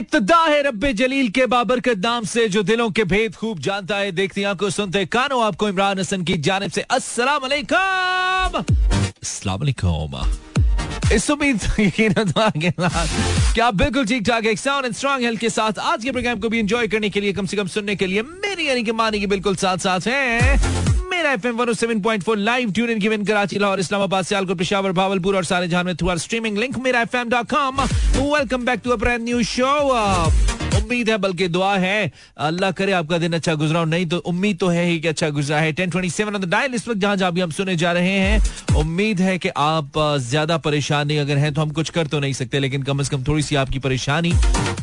इब्तदा है रब्बे जलील के बाबरकत नाम से, जो दिलों के भेद खूब जानता है। देखती आँखों सुनते कानों, आपको इमरान हसन की जानब से अस्सलाम अस्सलाम इस उम्मीद क्या बिल्कुल ठीक ठाक एक साउंड एंड स्ट्रॉन्ग हेल्थ के साथ आज के प्रोग्राम को भी एंजॉय करने के लिए, कम से कम सुनने के लिए मेरी यानी कि मानी की बिल्कुल साथ साथ है। FM 107.4 live tune in given Karachi Lahore Islamabad Sialkot Peshawar Bahawalpur और सारे जहाँ स्ट्रीमिंग लिंक मेरा एफएम.com welcome back to a brand new show उम्मीद है, बल्कि दुआ है। अल्लाह करे आपका दिन अच्छा गुजरा नहीं तो उम्मीद तो है ही कि अच्छा गुजरा है। 1027 ऑन द डायल इस वक्त जहाँ जहाँ भी हम सुने जा रहे हैं, उम्मीद है कि आप ज़्यादा परेशानी अगर हैं तो हम कुछ कर तो नहीं सकते, लेकिन कम से कम थोड़ी सी आपकी परेशानी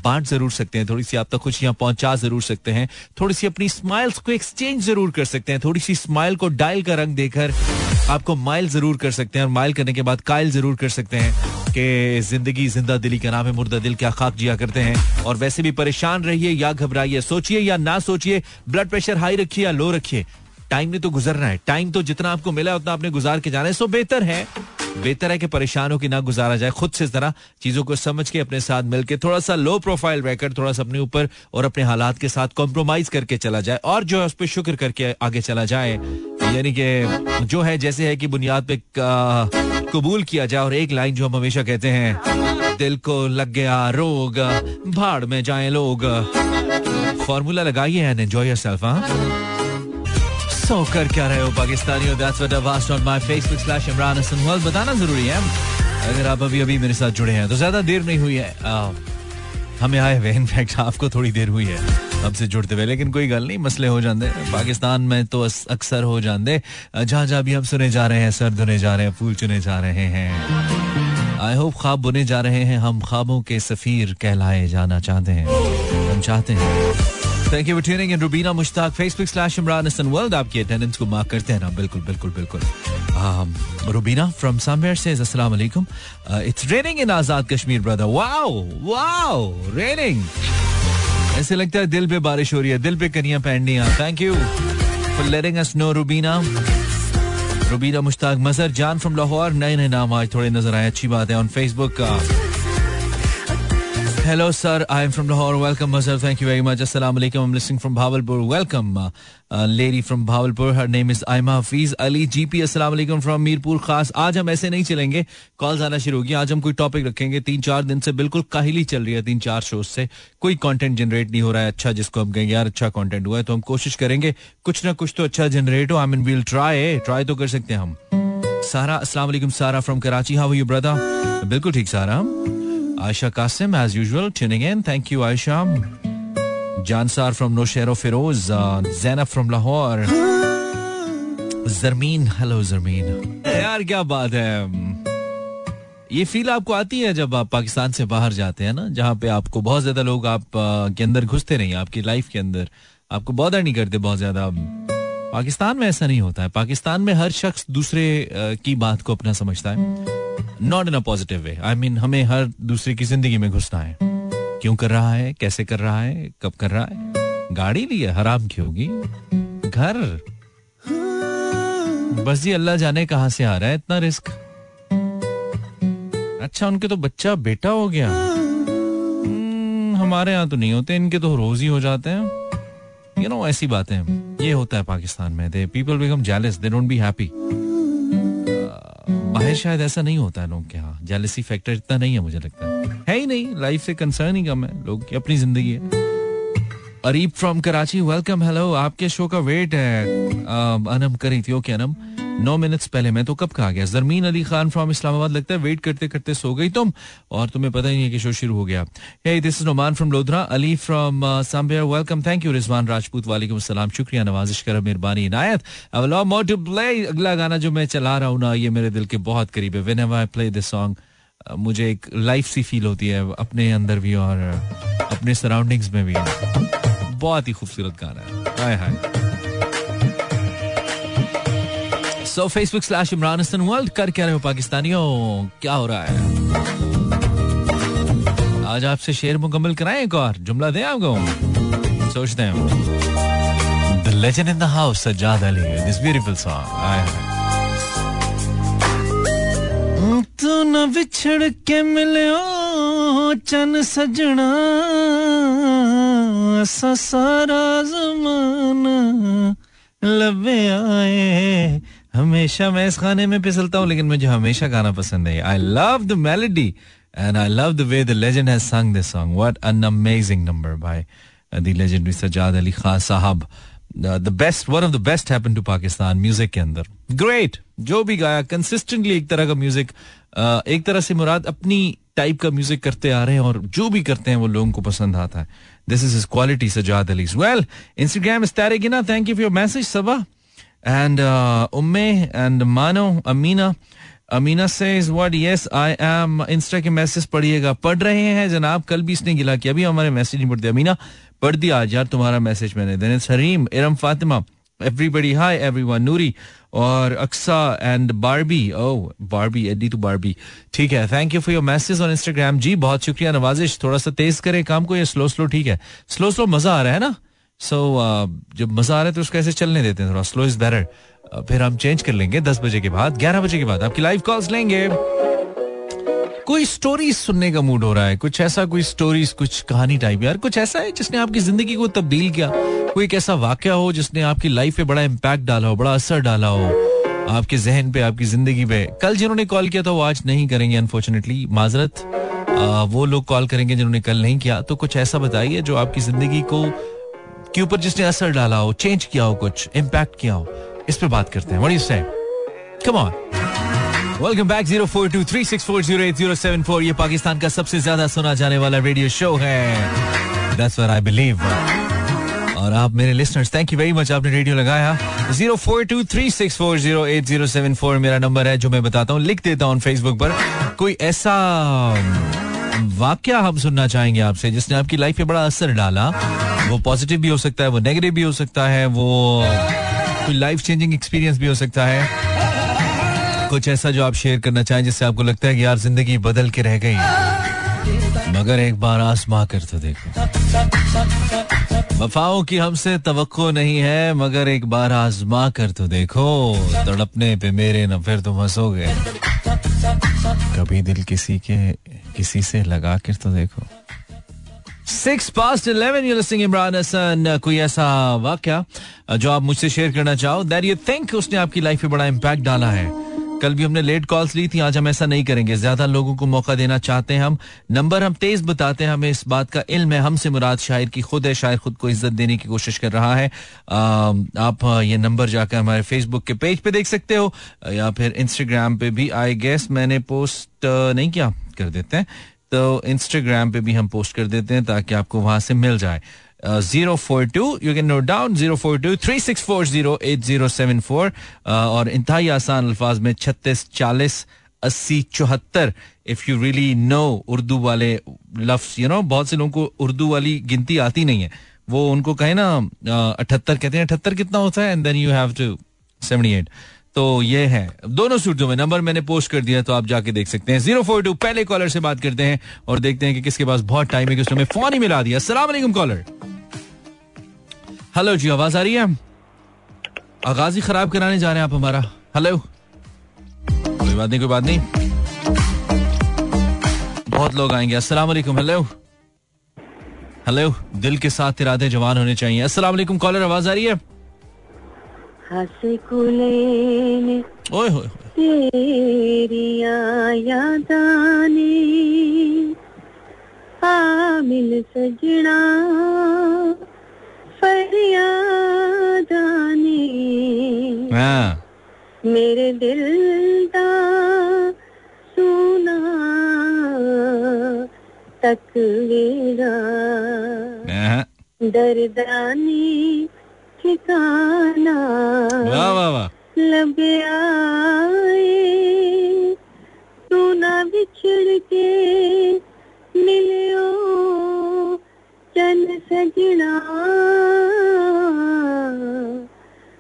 बांट ज़रूर सकते हैं थोड़ी सी आप तक खुशियाँ पहुँचा ज़रूर सकते हैं थोड़ी सी अपनी स्माइल्स को एक्सचेंज ज़रूर कर सकते हैं थोड़ी सी स्माइल को डायल का रंग देकर आपको माइल ज़रूर कर सकते हैं, और माइल करने के बाद कायल ज़रूर कर सकते हैं। कि ज़िंदगी ज़िंदा दिली का नाम है, मुर्दा दिल, क्या खाक जिया करते हैं। और वैसे भी परेशान रहिए, या घबराइए, सोचिए या ना सोचिए ब्लड प्रेशर हाई रखिए या लो रखिए टाइम ने तो गुजरना है। टाइम तो जितना आपको मिला है, उतना आपने गुजार के जाना है। सो बेहतर है बेहतर है कि परेशान की ना गुजारा जाए, खुद से जरा चीज़ों को समझ के अपने साथ मिलकर थोड़ा सा लो प्रोफ़ाइल रहकर, थोड़ा सा अपने ऊपर और अपने हालात के साथ कॉम्प्रोमाइज करके चला जाए। और जो है, उस पर शुक्र करके आगे चला जाए। यानी कि जो है, जैसे है कि बुनियाद पे कबूल किया जाए और एक लाइन जो हम हमेशा कहते हैं, दिल को लग गया रोग, भाड़ में जाए लोग। फॉर्मूला लगाइए एंड एंजॉय योरसेल्फ सो कर क्या रहे हो पाकिस्तानियों फेसबुक स्लैश इमरान हसन बताना ज़रूरी है। अगर आप अभी अभी मेरे साथ जुड़े हैं तो ज़्यादा देर नहीं हुई है। हमें आए हुए इनफैक्ट आपको थोड़ी देर हुई है। हमसे जुड़ते हुए, लेकिन कोई गल नहीं, मसले हो जाते पाकिस्तान में तो अक्सर हो जाते जहाँ जहाँ भी हम सुने जा रहे हैं, सर धुने जा रहे हैं, फूल चुने जा रहे हैं। आई होप ख्वाब बुने जा रहे हैं, हम ख्वाबों के सफीर कहलाए जाना चाहते हैं। हम चाहते हैं। Thank you tuning in Rubina Mushtaq Facebook slash Imran Hasan world आपकी अटेंडेंस को मार्क करते हैं ना। बिल्कुल बिल्कुल बिल्कुल। रुबीना फ्रॉम समवेयर सेज अस्सलाम वालेकुम it's raining in Azad Kashmir brother wow wow raining ऐसे लगता है दिल पे बारिश हो रही है, दिल पे कनिया पहननी है। Thank you for letting us know Rubina Rubina Mushtaq Mazhar Jan from Lahore नए नए नाम आज थोड़े नज़र आए, अच्छी बात है ऑन फेसबुक का। Hello, sir. I am from Lahore. Welcome, sir. Thank you very much. Assalamu alaikum. I'm listening from Bhavalpur. Welcome, uh, uh, lady from Bhavalpur. Her name is Aima Hafiz Ali. GP, assalamu alaikum from Mirpur Khas आज हम ऐसे नहीं चलेंगे calls आना शुरू होगी आज हम कोई टॉपिक रखेंगे तीन चार दिन से बिल्कुल काहिली चल रही है तीन चार शोज़ से कोई कंटेंट जनरेट नहीं हो रहा है अच्छा जिसको हम कहेंगे यार अच्छा कंटेंट हुआ है तो हम कोशिश करेंगे कुछ ना कुछ तो अच्छा जनरेट हो I mean we'll try try तो कर सकते हैं हम सारा अस्सलाम वालेकुम Sara from Karachi how you brother बिल्कुल ठीक Sara Qasim, as usual, tuning in. Thank you, Aisha. Jansar from Noshero Feroz. Uh, Zainab from Lahore. Zarmeen hello Zarmeen यार क्या बात है ये फील आपको आती है जब आप पाकिस्तान से बाहर जाते हैं ना जहाँ पे आपको बहुत ज़्यादा लोग आप के अंदर घुसते नहीं आपकी लाइफ के अंदर आपको बॉदर नहीं करते बहुत ज़्यादा पाकिस्तान में ऐसा नहीं होता है पाकिस्तान में हर शख्स दूसरे की बात को अपना समझता है not in a positive way I mean हमें हर दूसरे की ज़िंदगी में घुसना है। क्यों कर रहा है? कैसे कर रहा है? कब कर रहा है? गाड़ी ली है हराम की होगी। घर। बस जी अल्लाह जाने कहाँ से आ रहा है? इतना रिस्क। अच्छा उनके तो बच्चा बेटा हो गया। hmm, हमारे यहाँ तो नहीं होते इनके तो रोज ही हो जाते हैं। यू you नो ऐसी बातें। ये होता है पाकिस्तान में। They people become jealous they don't be happy बाहर शायद ऐसा नहीं होता है लोग के यहाँ। जेलसी फैक्टर इतना नहीं है मुझे लगता है। है ही नहीं। लाइफ से कंसर्न ही कम है। लोग की अपनी ज़िंदगी है। Areeb from Karachi welcome hello आपके शो का वेट है। अनम, करी थी, ओके, अनम। नौ मिनट्स पहले मैं तो कब कहा गया? जरमीन अली खान फ्रॉम इस्लामाबाद लगता है वेट करते करते सो गई तुम। और तुम्हें पता ही नहीं है कि शो शुरू हो गया। Hey this is Noman from Lodhran. Ali from Sambrial welcome thank you Rizwan Rajput, वालेकुम सलाम, शुक्रिया, नवाजिश कर मेहरबानी, इनायत। मोर टू प्ले अगला गाना जो मैं चला रहा हूँ ना, ये मेरे दिल के बहुत करीब है। When I play this song मुझे एक लाइफ सी फील होती है, अपने अंदर भी और अपने सराउंडिंग्स में भी। बहुत ही खूबसूरत गाना है। Hi hi. So Facebook slash Imran Hasan world कर क्या रहे हो पाकिस्तानियों क्या हो रहा है आज आपसे शेर मुकम्मल कराएँ एक और जुमला दें आपको सोचते हैं the legend in the house Sajjad Ali this beautiful song तू न बिछड़ के मिले चन सजना सारा जमाना लबे आए हमेशा मैं इस गाने में फिसलता हूँ लेकिन मुझे हमेशा गाना पसंद है I love the melody and I love the way the legend has sung this song what an amazing number by the legendary Sajjad Ali Khan sahab the best one of the best happen to Pakistan music के अंदर. Great जो भी गाया consistently एक तरह का music uh, एक तरह से मुराद अपनी टाइप का म्यूज़िक करते आ रहे हैं और जो भी करते हैं वो लोगों को पसंद आता है. This is is quality Sajjad Ali well Instagram इस तारेगिना thank you for your message Saba and Umme and Mano Amina Amina से is word yes I am insta के मैसेज पढ़िएगा। पढ़ रहे हैं, जनाब। कल भी इसने गिला किया। अभी हमारे मैसेज नहीं पढ़ते। अमीना, पढ़ दिया आज यार तुम्हारा मैसेज मैंने। Then it's Hareem Iram Fatima everybody hi everyone Noori और Aqsa and Barbie oh Barbie Eddie to Barbie ठीक है thank you for your message on Instagram जी, बहुत शुक्रिया, नवाजिश। थोड़ा सा तेज करें, काम को या स्लो स्लो ठीक है। स्लो स्लो मज़ा आ रहा है ना? सो so, uh, जब मज़ा आ रहा है तो उसको ऐसे चलने देते हैं थोड़ा। स्लो इज़ बेटर फिर हम चेंज कर लेंगे दस बजे के बाद ग्यारह बजे के बाद आपकी लाइव कॉल्स लेंगे। कोई स्टोरी सुनने का मूड हो रहा है? कुछ ऐसा कोई स्टोरीज कुछ कहानी टाइप यार कुछ ऐसा है जिसने आपकी ज़िंदगी को तब्दील किया? कोई एक ऐसा वाक्य हो जिसने आपकी लाइफ पे बड़ा इम्पैक्ट डाला हो बड़ा असर डाला हो? आपके जहन पे आपकी ज़िंदगी पे। कल जिन्होंने कॉल किया था वो आज नहीं करेंगे अनफॉर्चुनेटली माजरत वो लोग कॉल करेंगे जिन्होंने कल नहीं किया। तो कुछ ऐसा बताइए जो आपकी ज़िंदगी को के ऊपर जिसने असर डाला हो चेंज किया हो कुछ इम्पैक्ट किया हो, इस पे बात करते हैं। What you say come on welcome back zero four two three six four zero eight zero seven four ये पाकिस्तान का सबसे ज़्यादा सुना जाने वाला रेडियो शो है। दैट्स व्हाट आई बिलीव और आप मेरे listeners thank you very much आपने रेडियो लगाया। Zero four two three six four zero eight zero seven four मेरा नंबर है, जो मैं बताता हूँ। लिख देता हूँ फेसबुक पर। कोई ऐसा वाक्य हम सुनना चाहेंगे आपसे, जिसने आपकी लाइफ पे बड़ा असर डाला। वो पॉजिटिव भी हो सकता है, वो नेगेटिव भी हो सकता है, वो कोई लाइफ चेंजिंग एक्सपीरियंस भी हो सकता है। कुछ ऐसा जो आप शेयर करना चाहें, जिससे आपको लगता है कि यार ज़िंदगी बदल के रह गई। मगर एक बार आसमा कर तो देखो। वफाओं की हमसे तवक्को नहीं है, मगर एक बार आजमा कर तो देखो। तड़पने पे मेरे न फिर तुम हंसोगे। कभी दिल किसी के किसी से लगा कर तो देखो। Six past eleven you listening Imran Hasan कोई ऐसा वाक्य, जो आप मुझसे शेयर करना चाहो दैट यू थिंक उसने आपकी लाइफ पे बड़ा इम्पैक्ट डाला है। कल भी हमने लेट कॉल्स ली थी, आज हम ऐसा नहीं करेंगे। ज़्यादा लोगों को मौका देना चाहते हैं हम। नंबर हम तेज बताते हैं, हमें इस बात का इल्म है, हमसे मुराद शायर की खुद है, शायर खुद को इज़्ज़त देने की कोशिश कर रहा है। आप ये नंबर जाकर हमारे फेसबुक के पेज पे देख सकते हो, या फिर इंस्टाग्राम पे भी आई गेस मैंने पोस्ट नहीं किया, कर देते हैं। तो इंस्टाग्राम पे भी हम पोस्ट कर देते हैं ताकि आपको वहाँ से मिल जाए। Zero four two you can note down zero four two three six four zero eight zero seven four और इंतहाई आसान अल्फाज में छत्तीस, चालीस, अस्सी, चौहत्तर। If you really know Urdu वाले लफ्स यू नो बहुत से लोगों को उर्दू वाली गिनती आती नहीं है। वो उनको कहे ना, अठहत्तर कहते हैं, अठहत्तर कितना होता है? And then you have to seventy eight तो ये है। दोनों सूटों में नंबर मैंने पोस्ट कर दिया तो आप जाके देख सकते हैं। ज़ीरो फोर टू, पहले कॉलर से बात करते हैं और देखते हैं कि किसके पास बहुत टाइम है, कि उसने फ़ोन ही मिला दिया। असला कॉलर हेलो जी, आवाज़ आ रही है? आगाज़ ही खराब कराने जा रहे हैं आप हमारा। हेलो कोई बात नहीं, कोई बात नहीं। बहुत लोग आएँगे। वालेकुम हेलो हेलो दिल के साथ इरादे जवान होने चाहिए। वालेकुम कॉलर आवाज़ आ रही है? ओए होए तेरिया यादाने आमिल सजना। फरियादाने। हाँ। मेरे दिल दा सुना तक वेरा हाँ। दर्दानी। ठिकाना वाह वाह वाह। लब आए। तू ना बिछड़ के मिलियो चन सजना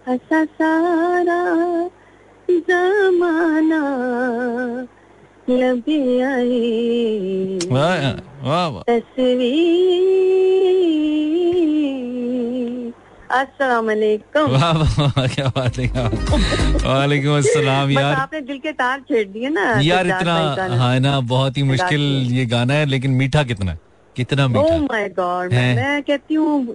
हसा सारा जमाना लब आए। वाह वाह वाह। तस्वीर वालेकुम वाह वाह क्या बात है क्या वालेकुम अस्सलाम यार। आपने दिल के तार छेड़ दिए ना यार इतना। हाँ ना बहुत ही मुश्किल ये गाना है लेकिन मीठा कितना कितना ओ मीठा माय गॉड। मैं कहती हूँ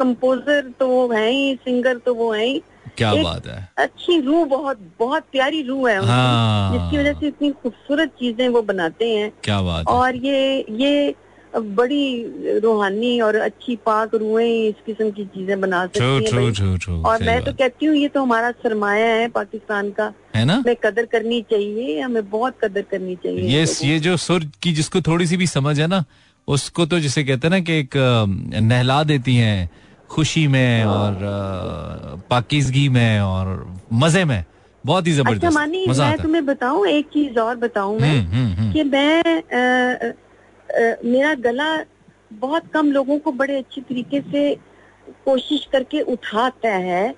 कंपोजर तो वो है ही सिंगर तो वो है ही। क्या बात है। अच्छी रूह बहुत बहुत प्यारी रूह है हाँ। जिसकी वजह से इतनी खूबसूरत चीज़ें वो बनाते हैं। क्या बात है। और ये ये बड़ी रूहानी और अच्छी पाक रूहें इस किस्म की चीज़ें बना सकती हैं। ट्रू ट्रू और मैं तो कहती हूँ ये तो हमारा सरमाया है पाकिस्तान का। है ना? हमें कदर करनी चाहिए हमें बहुत कदर करनी चाहिए ये लोगों ये जो सुर की जिसको थोड़ी सी भी समझ है ना उसको तो जिसे कहते हैं ना कि एक नहला देती हैं खुशी में हाँ। और पाकिजगी में और मज़े में। बहुत ही ज़बरदस्त अच्छा ज़बरदस्त। मानी मैं तुम्हें बताऊँ एक चीज़ और बताऊँ मैं हम्म, हम्म, हम्म। कि मैं मेरा गला बहुत कम लोगों को बड़े अच्छे तरीके से कोशिश करके उठाता है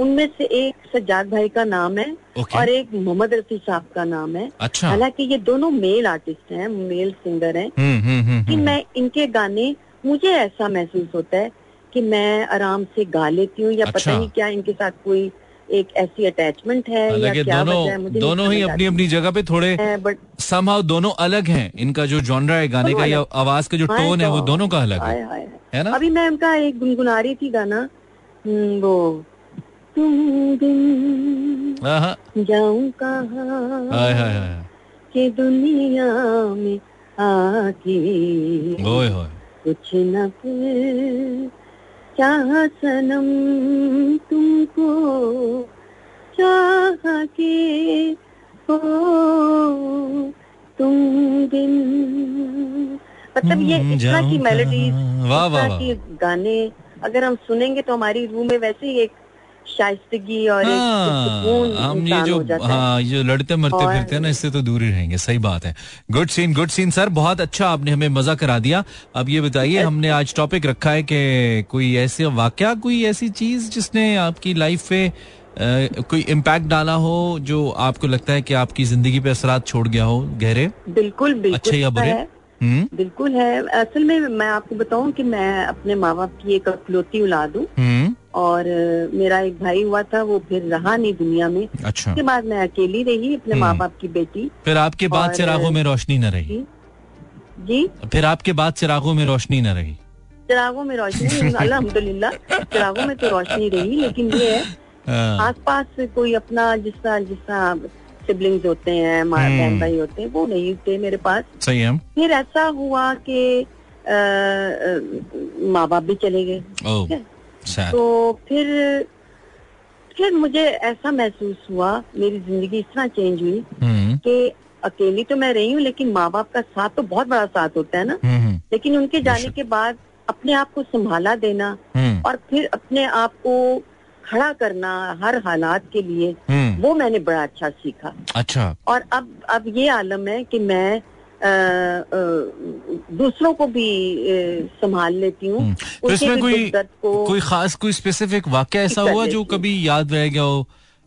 उनमें से एक सज्जाद भाई का नाम है ओके। और एक मोहम्मद रफी साहब का नाम है अच्छा हालाँकि ये दोनों मेल आर्टिस्ट हैं मेल सिंगर हैं हम्म, हम्म, हम्म, कि। मैं इनके गाने मुझे ऐसा महसूस होता है कि मैं आराम से गा लेती हूँ या अच्छा। पता नहीं क्या इनके साथ कोई एक ऐसी अटैचमेंट है या क्या वजह है दोनों मुझे दोनों ही अपनी अपनी जगह पे थोड़े बट समहाउ दोनों अलग हैं। इनका जो जॉनरा है गाने का या आवाज़ का जो हाँ, टोन है वो तो- दोनों का अलग है। है ना? अभी मैं उनका एक गुनगुना रही थी गाना। हम्म, वो तुम दिन हाँ, हाँ। जाऊँ कहाँ कि दुनिया में आके? कुछ न चाह सनम तुमको चाह के हो तुम बिन मतलब ये इतना की मेलोडीज इतना की वाह, वाह, वाह। गाने अगर हम सुनेंगे तो हमारी रूह में वैसे ही एक शाइस्तगी और हाँ, हम ये जो हो ये जो लड़ते मरते फिरते हैं ना इससे तो दूर ही रहेंगे सही बात है। Good scene good scene sir बहुत अच्छा आपने हमें मज़ा करा दिया। अब ये बताइए हमने आज टॉपिक रखा है कि कोई ऐसे वाक्य कोई ऐसी चीज़ जिसने आपकी लाइफ पे कोई इम्पैक्ट डाला हो जो आपको लगता है कि आपकी ज़िंदगी पे असरात छोड़ गया हो गहरे? बिल्कुल बिल्कुल अच्छे या बुरे? हम्म? बिल्कुल है। असल में मैं आपको बताऊँ कि मैं अपने माँ बाप की एक अकलौती औलाद हूँ। हम्म। और मेरा एक भाई हुआ था वो फिर रहा नहीं दुनिया में। अच्छा। उसके बाद मैं अकेली रही अपने हम्म। माँ बाप की बेटी। फिर आपके बाद चिरागों में रोशनी न रही? जी? फिर आपके बाद चिरागों में रोशनी न रही? चिरागों में रोशनी अल्हम्दुलिल्लाह चिरागों में तो रोशनी रही लेकिन ये है हाँ, आस पास कोई अपना जिस तरह जिस तरह सिबलिंग्स होते हैं हम्म। बहन भाई होते हैं वो नहीं थे मेरे पास। सही है। फिर ऐसा हुआ कि माँ बाप भी चले गए। है? तो फिर फिर मुझे ऐसा महसूस हुआ मेरी ज़िंदगी इस तरह चेंज हुई हम्म। कि अकेली तो मैं रही हूँ लेकिन माँ बाप का साथ तो बहुत बड़ा साथ होता है ना। हम्म हम्म, लेकिन उनके जाने के बाद अपने आप को संभाला देना और फिर अपने आप को खड़ा करना हर हालात के लिए वो मैंने बड़ा अच्छा सीखा। अच्छा। और अब अब ये आलम है कि मैं दूसरों को भी संभाल लेती हूँ। हम्म। तो इसमें कोई को कोई खास कोई स्पेसिफिक वाक्य ऐसा हुआ जो कभी याद रह गया हो?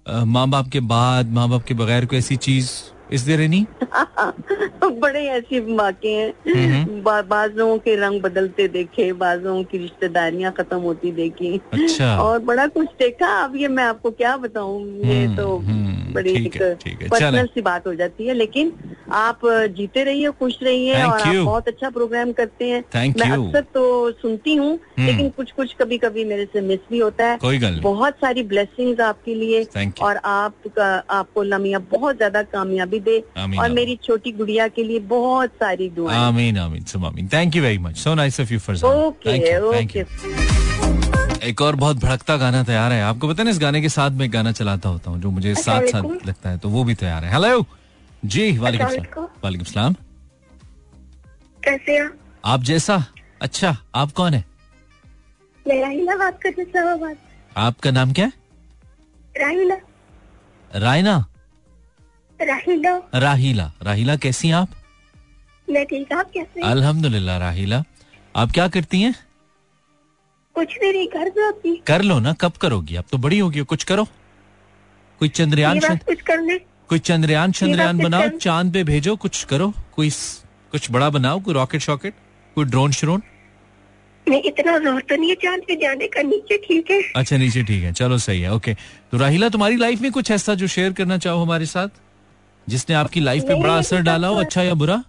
माँ बाप के बाद माँ बाप के बगैर कोई ऐसी चीज़ इस देर नहीं? बड़े ऐसे वाक्य हैं। बा, बाज के रंग बदलते देखे बाजों की रिश्तेदारियाँ खत्म होती देखी। अच्छा। और बड़ा कुछ देखा। अब ये मैं आपको क्या बताऊँ ये हम्म, तो हम्म, बड़ी ठीक एक है, ठीक है, पर्सनल सी बात हो जाती है लेकिन आप जीते रहिए खुश रहिए और you. आप बहुत अच्छा प्रोग्राम करते हैं। Thank मैं अक्सर तो सुनती हूँ हम्म। लेकिन कुछ कुछ कभी कभी मेरे से मिस भी होता है। कोई गल बहुत सारी ब्लेसिंग आपके लिए और आपका आपको लमिया बहुत ज़्यादा कामयाबी दे। और मेरी छोटी गुड़िया के लिए बहुत सारी दुआएँ। आमीन आमीन thank you very much so nice of you Farzan okay okay एक और बहुत भड़कता गाना तैयार है। आपको पता है ना इस गाने के साथ मैं एक गाना चलाता होता हूँ जो मुझे साथ साथ लगता है तो वो भी तैयार है। हेलो। जी वालेकुम। वालेकुम। सलाम। कैसे हो आप? जैसा। अच्छा आप कौन है? मैं बात कर आपका नाम क्या है? राहिला रायना। राहिला राहीला। राहीला कैसी हैं आप? मैं ठीक आप कैसे अल्हम्दुलिल्लाह राहीला। आप क्या करती हैं? कुछ भी नहीं कर होती कर लो ना कब करोगी? अब तो बड़ी होगी कुछ करो। कोई चंद्रयान चंद- कुछ करने कोई चंद्रयान चंद्रयान बनाओ चाँद पे भेजो कुछ करो। कोई कुछ बड़ा बनाओ कोई रॉकेट शॉकेट कोई ड्रोन श्रोन। नहीं इतना ज़ोर तो नहीं है चाँद पे जाने का नीचे ठीक है। अच्छा नीचे ठीक है चलो सही है ओके। तो राहिला तुम्हारी लाइफ में कुछ ऐसा जो शेयर करना चाहो हमारे साथ? जिसने आपकी लाइफ पे बड़ा असर डाला हो अच्छा या बुरा?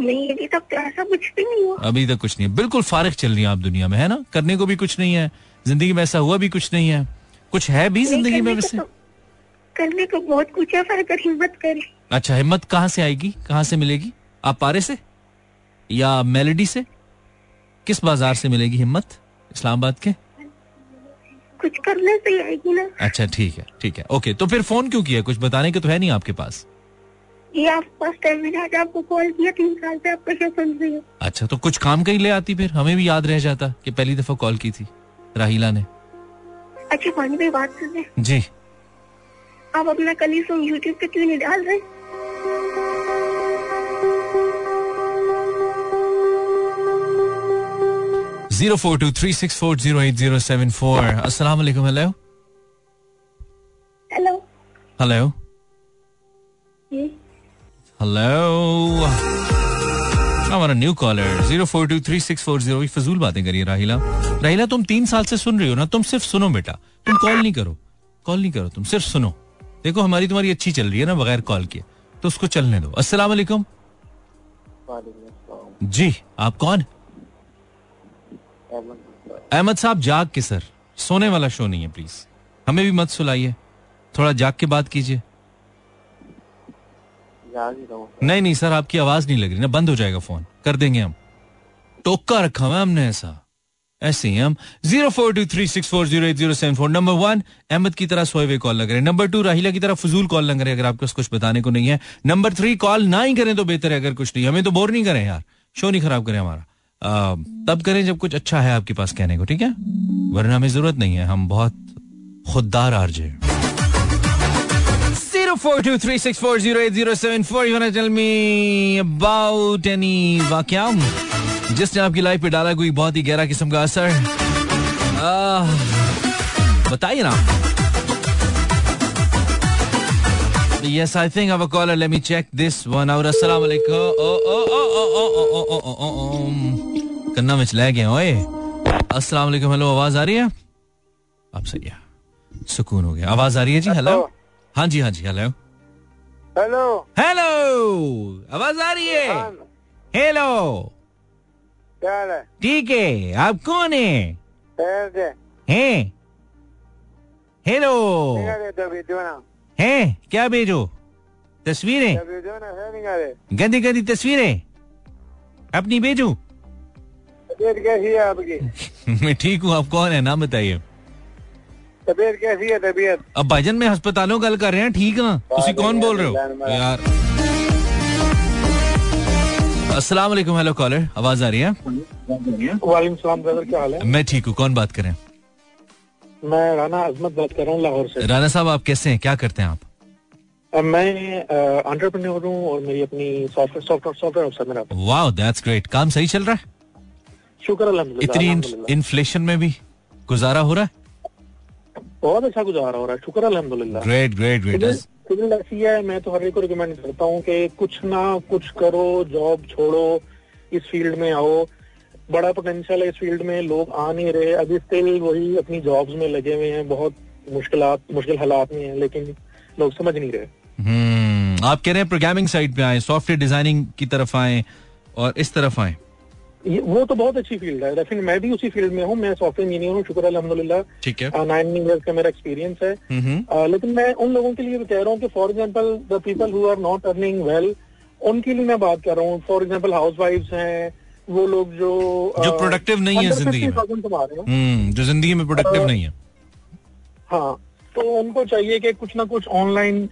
नहीं अभी तक तो ऐसा कुछ भी नहीं हुआ। अभी तक कुछ नहीं है। बिल्कुल फारिग चल रही है आप दुनिया में है ना? करने को भी कुछ नहीं है। ज़िंदगी में ऐसा हुआ भी कुछ नहीं है। कुछ है भी ज़िंदगी में वैसे? तो- करने को बहुत कुछ है पर हिम्मत करे। अच्छा हिम्मत कहाँ से आएगी? कहाँ से मिलेगी? आप पारे से? या मेलेडी से? किस बाज़ार से मिलेगी हिम्मत इस्लामाबाद के? कुछ करने से आएगी ना। अच्छा ठीक है ठीक है। ओके तो फिर फ़ोन क्यों किया? कुछ बताने के तो है नहीं आपके पास। ये आप फ़र्स्ट टाइम मैंने आज आपको कॉल किया तीन साल से आपका शो सुन रही हूँ? अच्छा तो कुछ काम कहीं ले आती फिर? हमें भी याद रह जाता कि पहली दफ़ा कॉल की थी राहिला ने। अच्छा पानी पे बात सुने जी। आप अपना कल सॉन्ग यूट्यूब पे क्यों नहीं डाल रहे zero four two three six four zero eight zero seven four. अस्सलाम वालेकुम हेलो हेलो हेलो हेलो हमारा new caller zero four two three six four zero फजूल बातें करिए राहिला। राहिला तुम तीन साल से सुन रही हो ना? तुम सिर्फ़ सुनो बेटा। तुम कॉल नहीं करो। कॉल नहीं करो तुम सिर्फ़ सुनो। देखो हमारी तुम्हारी अच्छी चल रही है ना बगैर कॉल किए। तो उसको चलने दो। अस्सलाम वालेकुम। जी आप कौन? अहमद साहब जाग के सर। सोने वाला शो नहीं है प्लीज़ हमें भी मत सुलाइए। थोड़ा जाग के बात कीजिए। नहीं नहीं, सर, आपकी आवाज़ नहीं लग रही ना। बंद हो जाएगा फ़ोन। कर देंगे हम। टोका रखा हुआ हमने ऐसा। ऐसे ही हम। Zero four two three six four zero eight zero seven four. Number one, Ahmed की तरह सोए हुए कॉल लग रहे हैं। नंबर टू, राहिला की तरह फजूल कॉल लग रहे हैं, अगर आपके पास कुछ बताने को नहीं है। नंबर थ्री, कॉल ना ही करें तो बेहतर है, अगर कुछ नहीं। हमें तो बोर नहीं करें यार। शो नहीं खराब करें हमारा। तब करें जब कुछ अच्छा है आपके पास कहने को, ठीक है? वरना हमें ज़रूरत नहीं है। हम बहुत खुददार आरजे जिसने आपकी लाइफ पे डाला कोई बहुत ही गहरा किस्म का असर बताइए ना Yes, I think I have a caller. Let me check this one out. Assalamu alaikum. Oh, oh, oh, oh, oh, oh, oh, oh, oh, oh. कन्ना में चला गया ओए अस्सलाम वालेकुम हेलो आवाज़ आ रही है अब सही है सुकून हो गया आवाज़ आ रही है जी हेलो हाँ जी हाँ जी हेलो हेलो हेलो आवाज़ आ रही है? हेलो क्या है? ठीक है। आप कौन है? हैं? हेलो तो हैं? क्या भेजो? तस्वीरें? गंदी गंदी तस्वीरें? अपनी भेजू? कैसी है आपकी? मैं ठीक हूँ आप कौन है? नाम बताइए। तबीयत कैसी है तबीयत? अब भाईजन में हस्पतालों गल कर रहे हैं ठीक हाँ तुसी कौन बोल रहे हो? यार। अस्सलाम वालेकुम हेलो कॉलर आवाज़ आ रही है? वालेकुम सलाम ब्रदर क्या हाल है? मैं ठीक हूँ कौन बात करें मैं राना अजमत बात कर रहा हूँ लाहौर से। राना साहब आप कैसे हैं? क्या करते हैं आप? मैं एंटरप्रेन्योर हूँ और मेरी अपनी सॉफ्टवेयर सॉफ्टवेयर सॉफ्टवेयर मेरा। वाह दैट्स ग्रेट काम सही चल रहा है? शुक्र अल्हम्दुलिल्लाह इतनी इन्फ्लेशन में भी गुजारा हो रहा है? बहुत अच्छा गुजारा हो रहा है। शुक्र अल्हम्दुलिल्लाह। ग्रेट ग्रेट ग्रेट सिविल ऐसी है मैं तो हर एक को रिकमेंड करता हूँ कि कुछ ना कुछ करो जॉब छोड़ो इस फ़ील्ड में आओ। बड़ा पोटेंशियल है इस फ़ील्ड में लोग आ नहीं रहे। अभी स्टिल वही अपनी जॉब्स में लगे हुए हैं। बहुत मुश्किल मुश्किल हालात में है लेकिन लोग समझ नहीं रहे। हम्म आप कह रहे हैं प्रोग्रामिंग साइड पे आए सॉफ्टवेयर डिज़ाइनिंग की तरफ़ आए और इस तरफ़ आए। वो तो बहुत अच्छी फ़ील्ड है। लेकिन मैं भी उसी फ़ील्ड में हूँ। मैं सॉफ्टवेयर इंजीनियर हूँ शुक्र ठीक है। नाइन ईयर्स का मेरा एक्सपीरियंस है। Uh, लेकिन मैं उन लोगों के लिए भी कह रहा हूँ कि for example the people who are not earning well उनके लिए मैं बात कर रहा हूँ। फॉर एग्ज़ाम्पल हाउस वाइफ हैं वो लोग जो जो productive नहीं है ज़िंदगी में। 50,000 कमा रहे हम्म जो ज़िंदगी में प्रोडक्टिव नहीं है। हाँ तो उनको चाहिए कि कुछ ना कुछ ऑनलाइन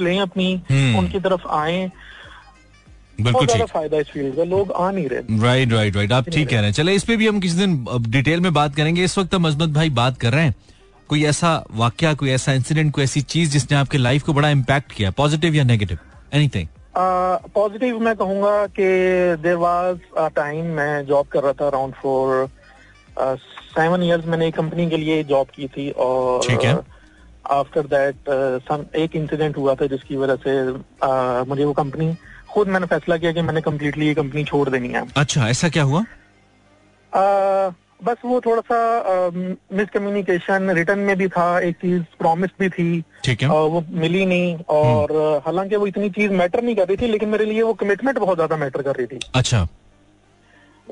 लें अपनी हम्म। उनकी तरफ़ आए। बिल्कुल ठीक। फ़ायदा इस फ़ील्ड का लोग आ नहीं रहे। राइट राइट राइट आप ठीक कह रहे हैं। चले इस पे भी हम किसी दिन डिटेल में बात करेंगे। इस वक्त हम अजमत भाई बात कर रहे हैं। कोई ऐसा वाक्य कोई ऐसा इंसिडेंट कोई ऐसी चीज़ जिसने आपके लाइफ को बड़ा इम्पैक्ट किया पॉजिटिव या नेगेटिव एनीथिंग पॉजिटिव मैं कहूँगा कि देर वाज अ टाइम मैं जॉब कर रहा था अराउंड फॉर सेवन इयर्स मैंने एक कंपनी के लिए जॉब की थी और ठीक है। आफ्टर दैट सम एक इंसिडेंट हुआ था जिसकी वजह से uh, मुझे वो कंपनी खुद मैंने फैसला किया कि मैंने कम्प्लीटली ये कंपनी छोड़ देनी है। अच्छा ऐसा क्या हुआ? आ, बस वो थोड़ा सा मिसकम्युनिकेशन रिटर्न में भी था एक चीज़ प्रॉमिस भी थी। ठीक है। आ, वो मिली नहीं और हालाँकि वो इतनी चीज़ मैटर नहीं कर रही थी लेकिन मेरे लिए वो कमिटमेंट बहुत ज़्यादा मैटर कर रही थी। अच्छा।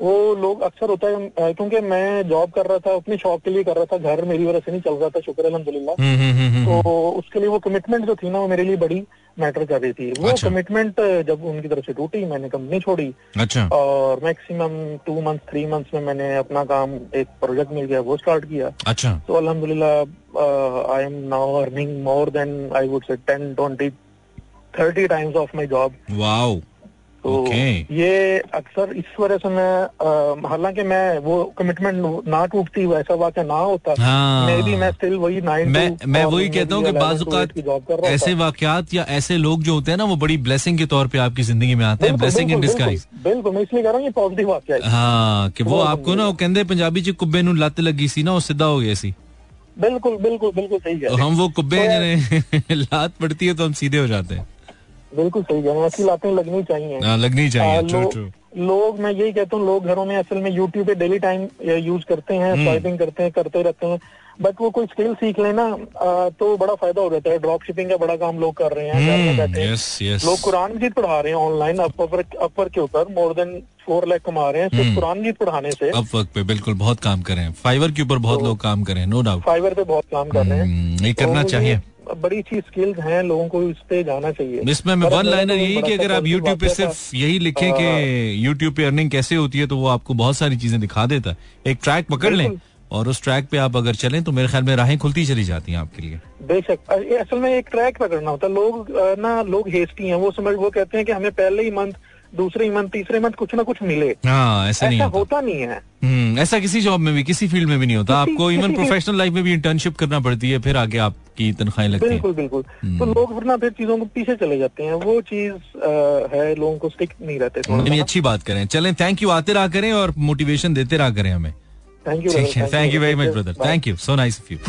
वो लोग अक्सर होता है क्योंकि मैं जॉब कर रहा था अपने शॉप के लिए कर रहा था घर मेरी वजह से नहीं चल रहा था शुक्र अलहमदुल्ला हम्म, हम्म, हम्म, तो उसके लिए वो कमिटमेंट जो थी ना वो मेरे लिए बड़ी मैटर कर रही थी। वो अच्छा। कमिटमेंट जब उनकी तरफ़ से टूटी मैंने कंपनी छोड़ी। अच्छा। और maximum two month three months में मैंने अपना काम एक प्रोजेक्ट मिल गया वो स्टार्ट किया। अच्छा। तो अल्हम्दुलिल्लाह I am now earning more than I would say ten twenty thirty times of my job wow तो ये अक्सर इस वजह से मैं हालाँकि मैं वो कमिटमेंट ना टूटती वैसा वाक्य ना होता हाँ। मैं भी मैं स्टिल वही नाइन मैं मैं वही कहता हूँ कि बाजुकात ऐसे वाकयात या ऐसे लोग जो होते हैं ना वो बड़ी ब्लेसिंग के तौर पे आपकी ज़िंदगी में आते हैं ब्लेसिंग इन डिस्काइज बिल्कुल मैं इसलिए कह रहा हूँ ये पॉजिटिव वाक्य हाँ। कि वो आपको ना वो कहते पंजाबी जी कुब्बे नु लत लगी सी ना वो सीधा हो गया सी। बिल्कुल बिल्कुल बिल्कुल सही है। हम वो कुब्बे तो लात पड़ती है तो हम सीधे हो जाते हैं। बिल्कुल सही है ऐसी लातें लगनी चाहिए। हाँ, लगनी चाहिए। आ, लो- लोग मैं यही कहता हूँ लोग घरों में असल में यूट्यूब पे डेली टाइम यूज़ करते हैं हम्म। स्वाइपिंग करते हैं करते रहते हैं। बट वो कोई स्किल सीख लेना तो बड़ा फ़ायदा हो जाता है। ड्रॉप शिपिंग का बड़ा काम लोग कर रहे हैं घर में बैठे। यस यस लोग कुरान मजीद पढ़ा रहे हैं ऑनलाइन अपर अपर के ऊपर मोर देन फोर लैख कमा रहे हैं। हम्म। सिर्फ़ कुरान मजीद पढ़ाने से। अब वक्त पे बिल्कुल बहुत काम कर। रहे हैं फाइवर के ऊपर बहुत लोग काम कर रहे हैं नो डाउट फाइवर पे बहुत काम कर रहे हैं। हम्म, ये तो करना चाहिए। बड़ी अच्छी स्किल्स हैं लोगों को इस पे जाना चाहिए। इसमें मैं वन लाइनर यही कि अगर आप YouTube पे सिर्फ़ यही लिखें कि YouTube पे अर्निंग कैसे होती है तो वो आपको बहुत सारी चीज़ें दिखा देता है। एक ट्रैक पकड़ लें और उस ट्रैक पे आप अगर चलें तो मेरे ख्याल में राहें खुलती चली जाती हैं आपके लिए। बेशक। असल में एक ट्रैक पकड़ना होता है। लोग ना लोग हेस्टी हैं। वो समझ वो कहते हैं कि हमें पहले ही मंथ दूसरे ही मंथ तीसरे मंथ कुछ ना कुछ मिले। हाँ ऐसा नहीं होता। होता नहीं है। हम्म, ऐसा किसी जॉब में भी किसी फ़ील्ड में भी नहीं होता। किसी- आपको इवन प्रोफेशनल लाइफ में भी इंटर्नशिप करना पड़ती है फिर आगे आपकी तनख्वाहें लगती बिल्कुल बिल्कुल। हम्म। तो लोग वरना फिर चीज़ों को पीछे चले जाते हैं। वो चीज़ है लोगों को स्टिक नहीं रहते अच्छी बात करें। चलें थैंक यू आते रहा करें और मोटिवेशन देते रहा करें हमें। थैंक यू ठीक है thank you very much brother thank you so nice of you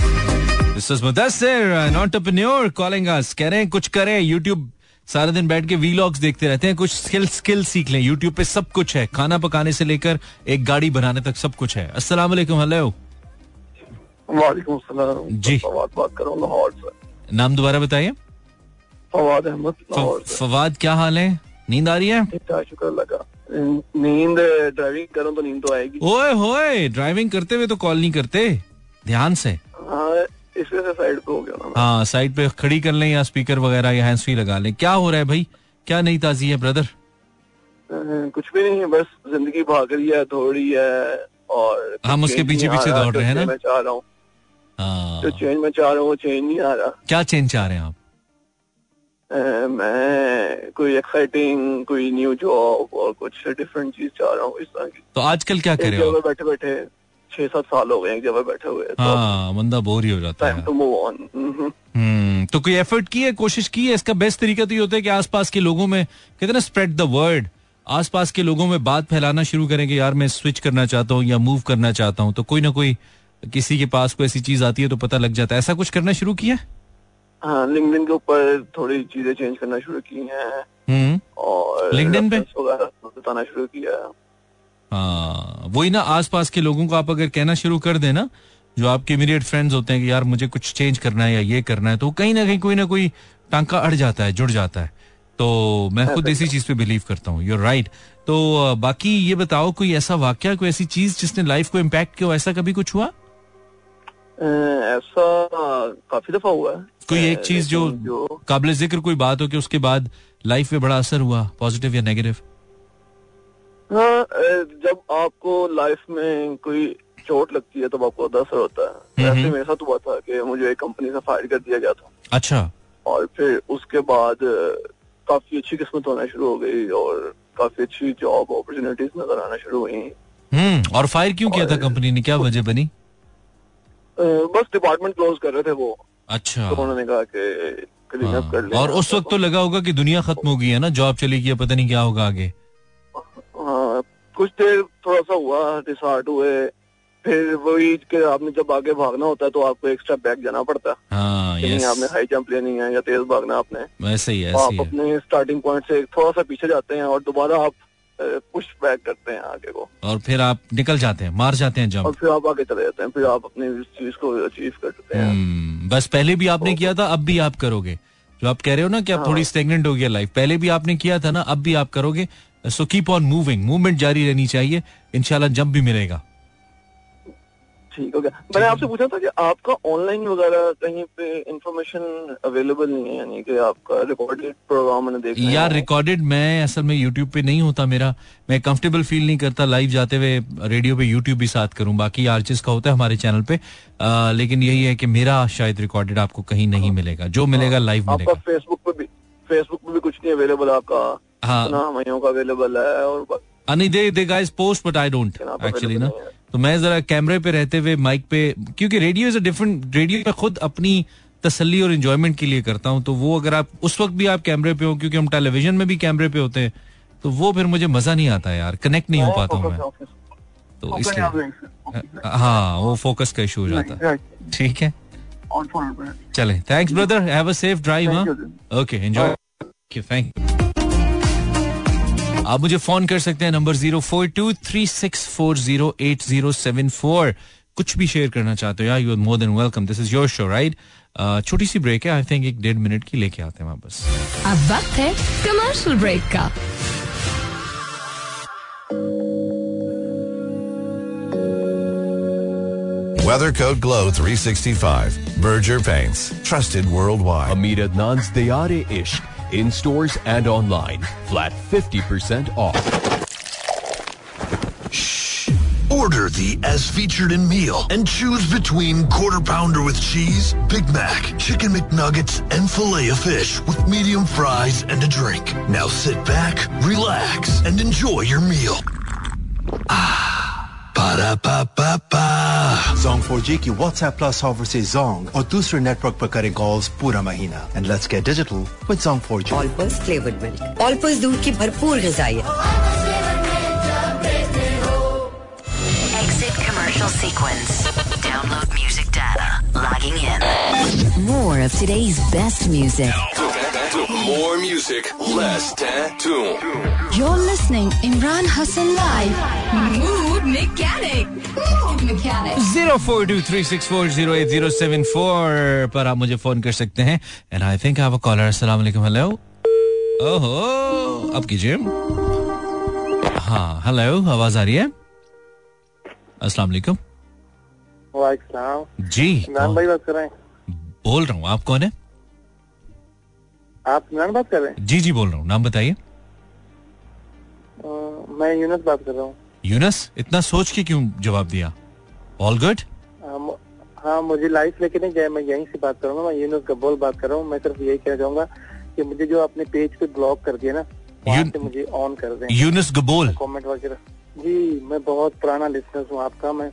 this is Mudassir an entrepreneur calling us कह रहे हैं कुछ करें यूट्यूब सारा दिन बैठ के वीलॉग्स देखते रहते हैं। कुछ स्किल स्किल सीख लें। पे सब कुछ है। खाना पकाने से लेकर एक गाड़ी बनाने तक सब कुछ है। अस्सलाम वालेकुम हेलो वालेकुम जी। फवाद बात कर रहा हूँ लाहौर से। नाम दोबारा बताइए। फवाद अहमद लाहौर फवाद क्या हाल है? नींद आ रही है? शुक्र लगा नींद ड्राइविंग करूँ तो नींद तो आएगी। ओए होए ड्राइविंग करते हुए तो कॉल नहीं करते? ध्यान से। हाँ इस वजह से साइड पे हो गया हाँ। साइड पे खड़ी कर लें या स्पीकर वगैरह या हैंड्स फ्री लगा लें। क्या हो रहा है भाई? क्या नई ताजी है ब्रदर कुछ भी नहीं है बस ज़िंदगी भाग रही है थोड़ी है और हम उसके पीछे पीछे दौड़ रहे हैं ना? मैं चाह रहा हाँ। जो चेंज मैं चाह रहा हूँ वो चेंज नहीं आ रहा। क्या चेंज चाह रहे हैं आप? मैं कोई एक्साइटिंग कोई न्यू जॉब और कुछ डिफरेंट चीज़ चाह रहा हूँ इस तरह की। तो आजकल क्या करे जगह आप? बैठे बैठे छह सात साल हो गए एक जगह बैठे हुए तो हाँ बंदा बोर ही हो जाता है। टू मूव ऑन हम्म तो कोई एफर्ट की है कोशिश की है? इसका बेस्ट तरीका तो ये होता है कि आसपास के लोगों में कहते ना स्प्रेड द वर्ड आसपास के लोगों में बात फैलाना शुरू करें कि यार मैं स्विच करना चाहता हूँ या मूव करना चाहता हूँ तो कोई ना कोई किसी के पास कोई ऐसी चीज़ आती है तो पता लग जाता है। ऐसा कुछ करना शुरू किया? हाँ लिंक्डइन के ऊपर थोड़ी चीज़ें चेंज करना शुरू की हैं। हम्म। और पे? बताना शुरू किया। हाँ वही ना आसपास के लोगों को आप अगर कहना शुरू कर देना जो आपके इमीडिएट फ्रेंड्स होते हैं कि यार मुझे कुछ चेंज करना है या ये करना है तो कहीं ना कहीं कोई ना कोई टांका अड़ जाता है जुड़ जाता है। तो मैं खुद इसी चीज़ पे बिलीव करता हूँ। यूर राइट तो बाकी ये बताओ कोई ऐसा वाक्य कोई ऐसी चीज़ जिसने लाइफ को इम्पैक्ट किया ऐसा कभी कुछ हुआ? ऐसा काफ़ी दफ़ा हुआ है। कोई एक चीज़ जो जो काबिल ज़िक्र कोई बात हो कि उसके बाद लाइफ पे बड़ा असर हुआ पॉजिटिव या नेगेटिव हाँ जब आपको लाइफ में कोई चोट लगती है तब आपको ज़्यादा असर होता है। ऐसे मेरे साथ हुआ था कि मुझे एक कंपनी से फायर कर दिया गया था। अच्छा। और फिर उसके बाद काफ़ी अच्छी किस्मत होना शुरू हो गई और काफ़ी अच्छी जॉब अपॉर्चुनिटीज़ नज़र आना शुरू हुई। हम्म और फायर क्यों किया था कंपनी ने? क्या वजह बनी? बस डिपार्टमेंट क्लोज कर रहे थे वो। अच्छा। तो उन्होंने कहा कि अप कर हाँ, और उस वक्त तो लगा होगा कि दुनिया खत्म हो गई है ना जॉब चली गई पता नहीं क्या होगा आगे। हाँ कुछ देर थोड़ा सा हुआ डिसहार्ट हुए। फिर वही कि आपने जब आगे भागना होता है तो आपको एक्स्ट्रा बैक जाना पड़ता है। हाँ आपने हाई जंप लेनी है या तेज भागना आपने। वैसे ही तो आप ही अपने स्टार्टिंग पॉइंट से थोड़ा सा पीछे जाते हैं और दोबारा आप पुश बैक करते हैं आगे को। और फिर आप निकल जाते हैं मार जाते हैं और फिर आप आगे चले जाते हैं फिर आप अपनी चीज़ को अचीव करते हैं। हम्म, बस पहले भी आपने किया था अब भी आप करोगे। जो आप कह रहे हो ना कि आप थोड़ी स्टेगनेंट हो गया लाइफ पहले भी आपने किया था ना अब भी आप करोगे। So keep on moving movement जारी रहनी चाहिए। इनशाला जंप भी मिलेगा। ठीक हो गया मैंने आपसे पूछा था कि आपका ऑनलाइन वगैरह कहीं पे इंफॉर्मेशन अवेलेबल नहीं है यानी कि आपका रिकॉर्डेड प्रोग्राम मैंने देखा यार रिकॉर्डेड मैं असल में यूट्यूब पे नहीं होता मेरा। मैं कंफर्टेबल फील नहीं करता लाइव जाते हुए रेडियो पे यूट्यूब भी साथ करूँ। बाकी आर्टिस्ट का होता है हमारे चैनल पे। आ, लेकिन यही है कि मेरा शायद रिकॉर्डेड आपको कहीं नहीं मिलेगा। जो मिलेगा लाइव आपका मिलेगा। फेसबुक पे भी फेसबुक पे भी कुछ नहीं अवेलेबल आपका हाँ। का अवेलेबल है और नहीं दे दे guys post but I don't actually ना। है। तो मैं जरा कैमरे पे रहते हुए माइक पे क्योंकि radio is a different radio में खुद अपनी तसली और इंजॉयमेंट के लिए करता हूँ तो वो अगर आप उस वक्त भी आप कैमरे पे हो क्योंकि हम टेलीविज़न में भी कैमरे पे होते हैं तो वो फिर मुझे मज़ा नहीं आता यार कनेक्ट नहीं हो पाता हूँ मैं। तो इसलिए। हाँ वो फोकस का इशू हो जाता। है ठीक है? चले thanks brother have a safe drive okay enjoy thank you आप मुझे फ़ोन कर सकते हैं number zero four two three six four zero eight zero seven four कुछ भी शेयर करना चाहते हो यार you are more than welcome this is your show right छोटी सी ब्रेक है आई थिंक एक डेढ़ मिनट की लेके आते हैं वापस अब वक्त है कमर्शियल ब्रेक का Weather Code Glow 365. Berger Paints. Trusted worldwide. Hamid Adnan's Dayare Ishq in stores and online. Flat 50% off. Order the as featured in meal and choose between quarter pounder with cheese, Big Mac, chicken McNuggets, and filet of fish with medium fries and a drink. Now sit back, relax, and enjoy your meal. Ah, ba-da-ba-ba-ba. Zong 4G की WhatsApp Plus offer से Zong और दूसरे network पर करें calls पूरा महीना and let's get digital with Zong 4G Olpers flavoured milk Olpers दूध की भरपूर गजाइयत Exit commercial sequence. Download music data. Logging in. More of today's best music. More music, less tattoo. You're listening Imran Hassan live. Mood mechanic. Mood पर आप मुझे phone कर सकते हैं। And I think आप कॉलर अस्सलाम वालेकुम हेलो ओहो अब कीजिए। हाँ हेलो आवाज़ आ रही है? अस्सलाम वालेकुम वालेकुम जी भाई बात कर रहे हैं। बोल रहा हूँ आप कौन है? आप इमरान बात कर रहे हैं? जी जी बोल रहा हूँ। नाम बताइए। मैं यूनस बात कर रहा हूँ। यूनस इतना सोच के क्यों जवाब दिया? ऑल गुड हाँ मुझे लाइफ लेके नहीं गए मैं यहीं से बात करूँगा मैं यूनस गब्बोल बात कर रहा हूँ। मैं सिर्फ़ यही कहना चाहूँगा कि मुझे जो अपने पेज पे ब्लॉक कर दिया ना वहाँ से मुझे ऑन कर दें। यूनस गबोल कमेंट वगैरह जी मैं बहुत पुराना लिसनर हूँ आपका। मैं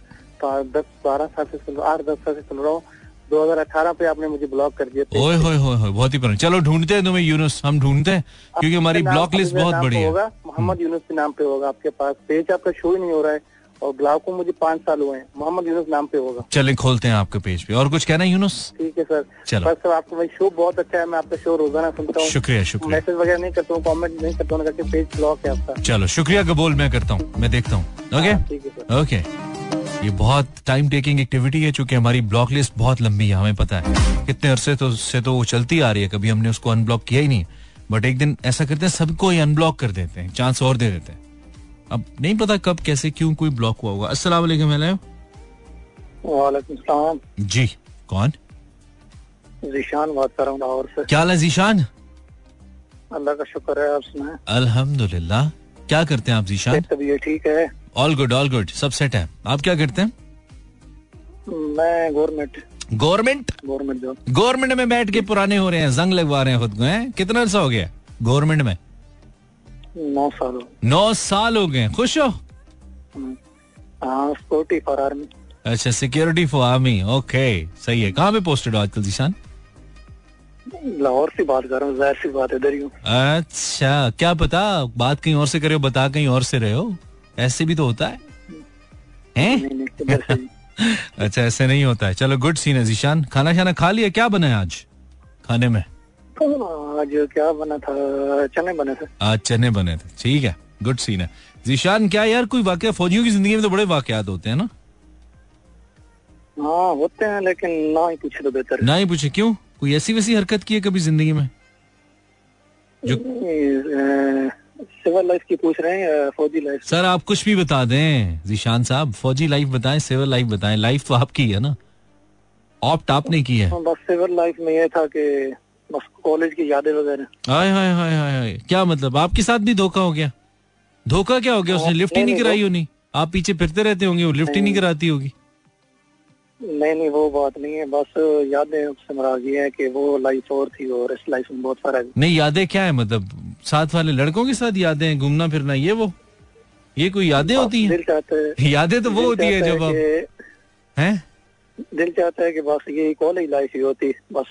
दस बारह साल से सुन आठ दस साल से सुन रहा हूँ। 2018 पे आपने मुझे ब्लॉक कर दिया ओए होए होए होए बहुत ही पुराना। चलो ढूंढते हैं तुम्हें यूनुस। हम ढूंढते हैं क्योंकि हमारी ब्लॉक लिस्ट बहुत बड़ी है। होगा मोहम्मद यूनुस के नाम पे होगा आपके पास। पेज आपका शो ही नहीं हो रहा है और ब्लॉक को मुझे पाँच साल हुए हैं। मोहम्मद यूनुस नाम पे होगा। चलें खोलते हैं आपके पेज पे। और कुछ कहना है यूनुस? ठीक है सर। चलो। बस सर आपका भाई शो बहुत अच्छा है मैं आपका शो रोज़ाना सुनता हूँ। शुक्रिया शुक्रिया। मैसेज वगैरह नहीं करता हूँ कमेंट नहीं करता हूँ पेज ब्लॉक है आपका। चलो शुक्रिया गबोल मैं करता हूँ मैं देखता हूँ। ओके ठीक है ओके ये बहुत टाइम टेकिंग एक्टिविटी है चूँकि हमारी ब्लॉक लिस्ट बहुत लंबी है हमें पता है। कितने अरसे तो से तो वो चलती आ रही है कभी हमने उसको अनब्लॉक किया ही नहीं। बट एक दिन ऐसा करते हैं सबको ही अनब्लॉक कर देते हैं चांस और दे देते हैं। अब नहीं पता कब कैसे क्यों कोई ब्लॉक हुआ होगा। अस्सलाम वालेकुम सलाम। जी कौन? जीशान बात कर रहा हूँ लाहौर से। क्या हाल है जीशान? अल्लाह का शुक्र है आप सुनाए। अल्हम्दुलिल्लाह। क्या करते हैं आप जीशान? तबीयत ठीक है? ऑल गुड ऑल गुड सब सेट है. आप क्या करते हैं? मैं government government government job government में बैठ के पुराने हो रहे हैं जंग लगवा रहे हैं खुद को हैं? कितना अर्सा हो गया गवर्नमेंट में? नौ साल नौ साल हो गए खुश हो? हाँ सिक्योरिटी फॉर आर्मी अच्छा सिक्योरिटी फॉर आर्मी ओके सही है। कहाँ पे पोस्टेड हो आजकल जीशान? लाहौर से बात कर रहा हूँ ज़ाहिर सी बात इधर हूँ अच्छा क्या पता? बात कहीं और से करे हो बता कहीं और से रहे हो। ऐसे भी तो होता है? हैं। अच्छा ऐसे नहीं होता है। चलो गुड सीन है जीशान। खाना शाना खा लिया? क्या बना है आज खाने में? आज क्या बना था? चने बने थे। आज चने बने थे। ठीक है गुड सीन है। जीशान क्या यार कोई वाकया? फौजियों की ज़िंदगी में तो बड़े वाकयात होते हैं ना? हाँ होते हैं लेकिन ना ही पूछे तो बेहतर ना ही पूछे। क्यों? कोई ऐसी वैसी हरकत की है कभी ज़िंदगी में? सिविल लाइफ की पूछ रहे हैं फौजी लाइफ सर आप कुछ भी बता दें जीशान साहब फौजी लाइफ बताएँ सिविल लाइफ बताएँ। लाइफ तो आपकी है ना? ऑप्ट आपने की है। हाँ, बस सिविल लाइफ में ये था कि बस कॉलेज की यादें वगैरह। हाय हाय हाय हाय हाय क्या मतलब? आपके साथ भी धोखा हो गया। धोखा क्या हो गया? उसने लिफ्ट ही नहीं कराई होनी। आप पीछे फिरते रहते होंगे वो लिफ्ट ही नहीं कराती होगी। नहीं नहीं वो बात नहीं है। बस यादें उससे मराज ये है कि वो लाइफ और थी और इस लाइफ में बहुत फ़र्क है। नहीं यादें क्या है? मतलब साथ वाले लड़कों के साथ यादें हैं घूमना फिरना ये वो ये कोई यादें होती हैं? दिल है यादें तो वो होती है जब आप हैं? दिल चाहता है कि बस ये कॉलेज लाइफ ही होती बस।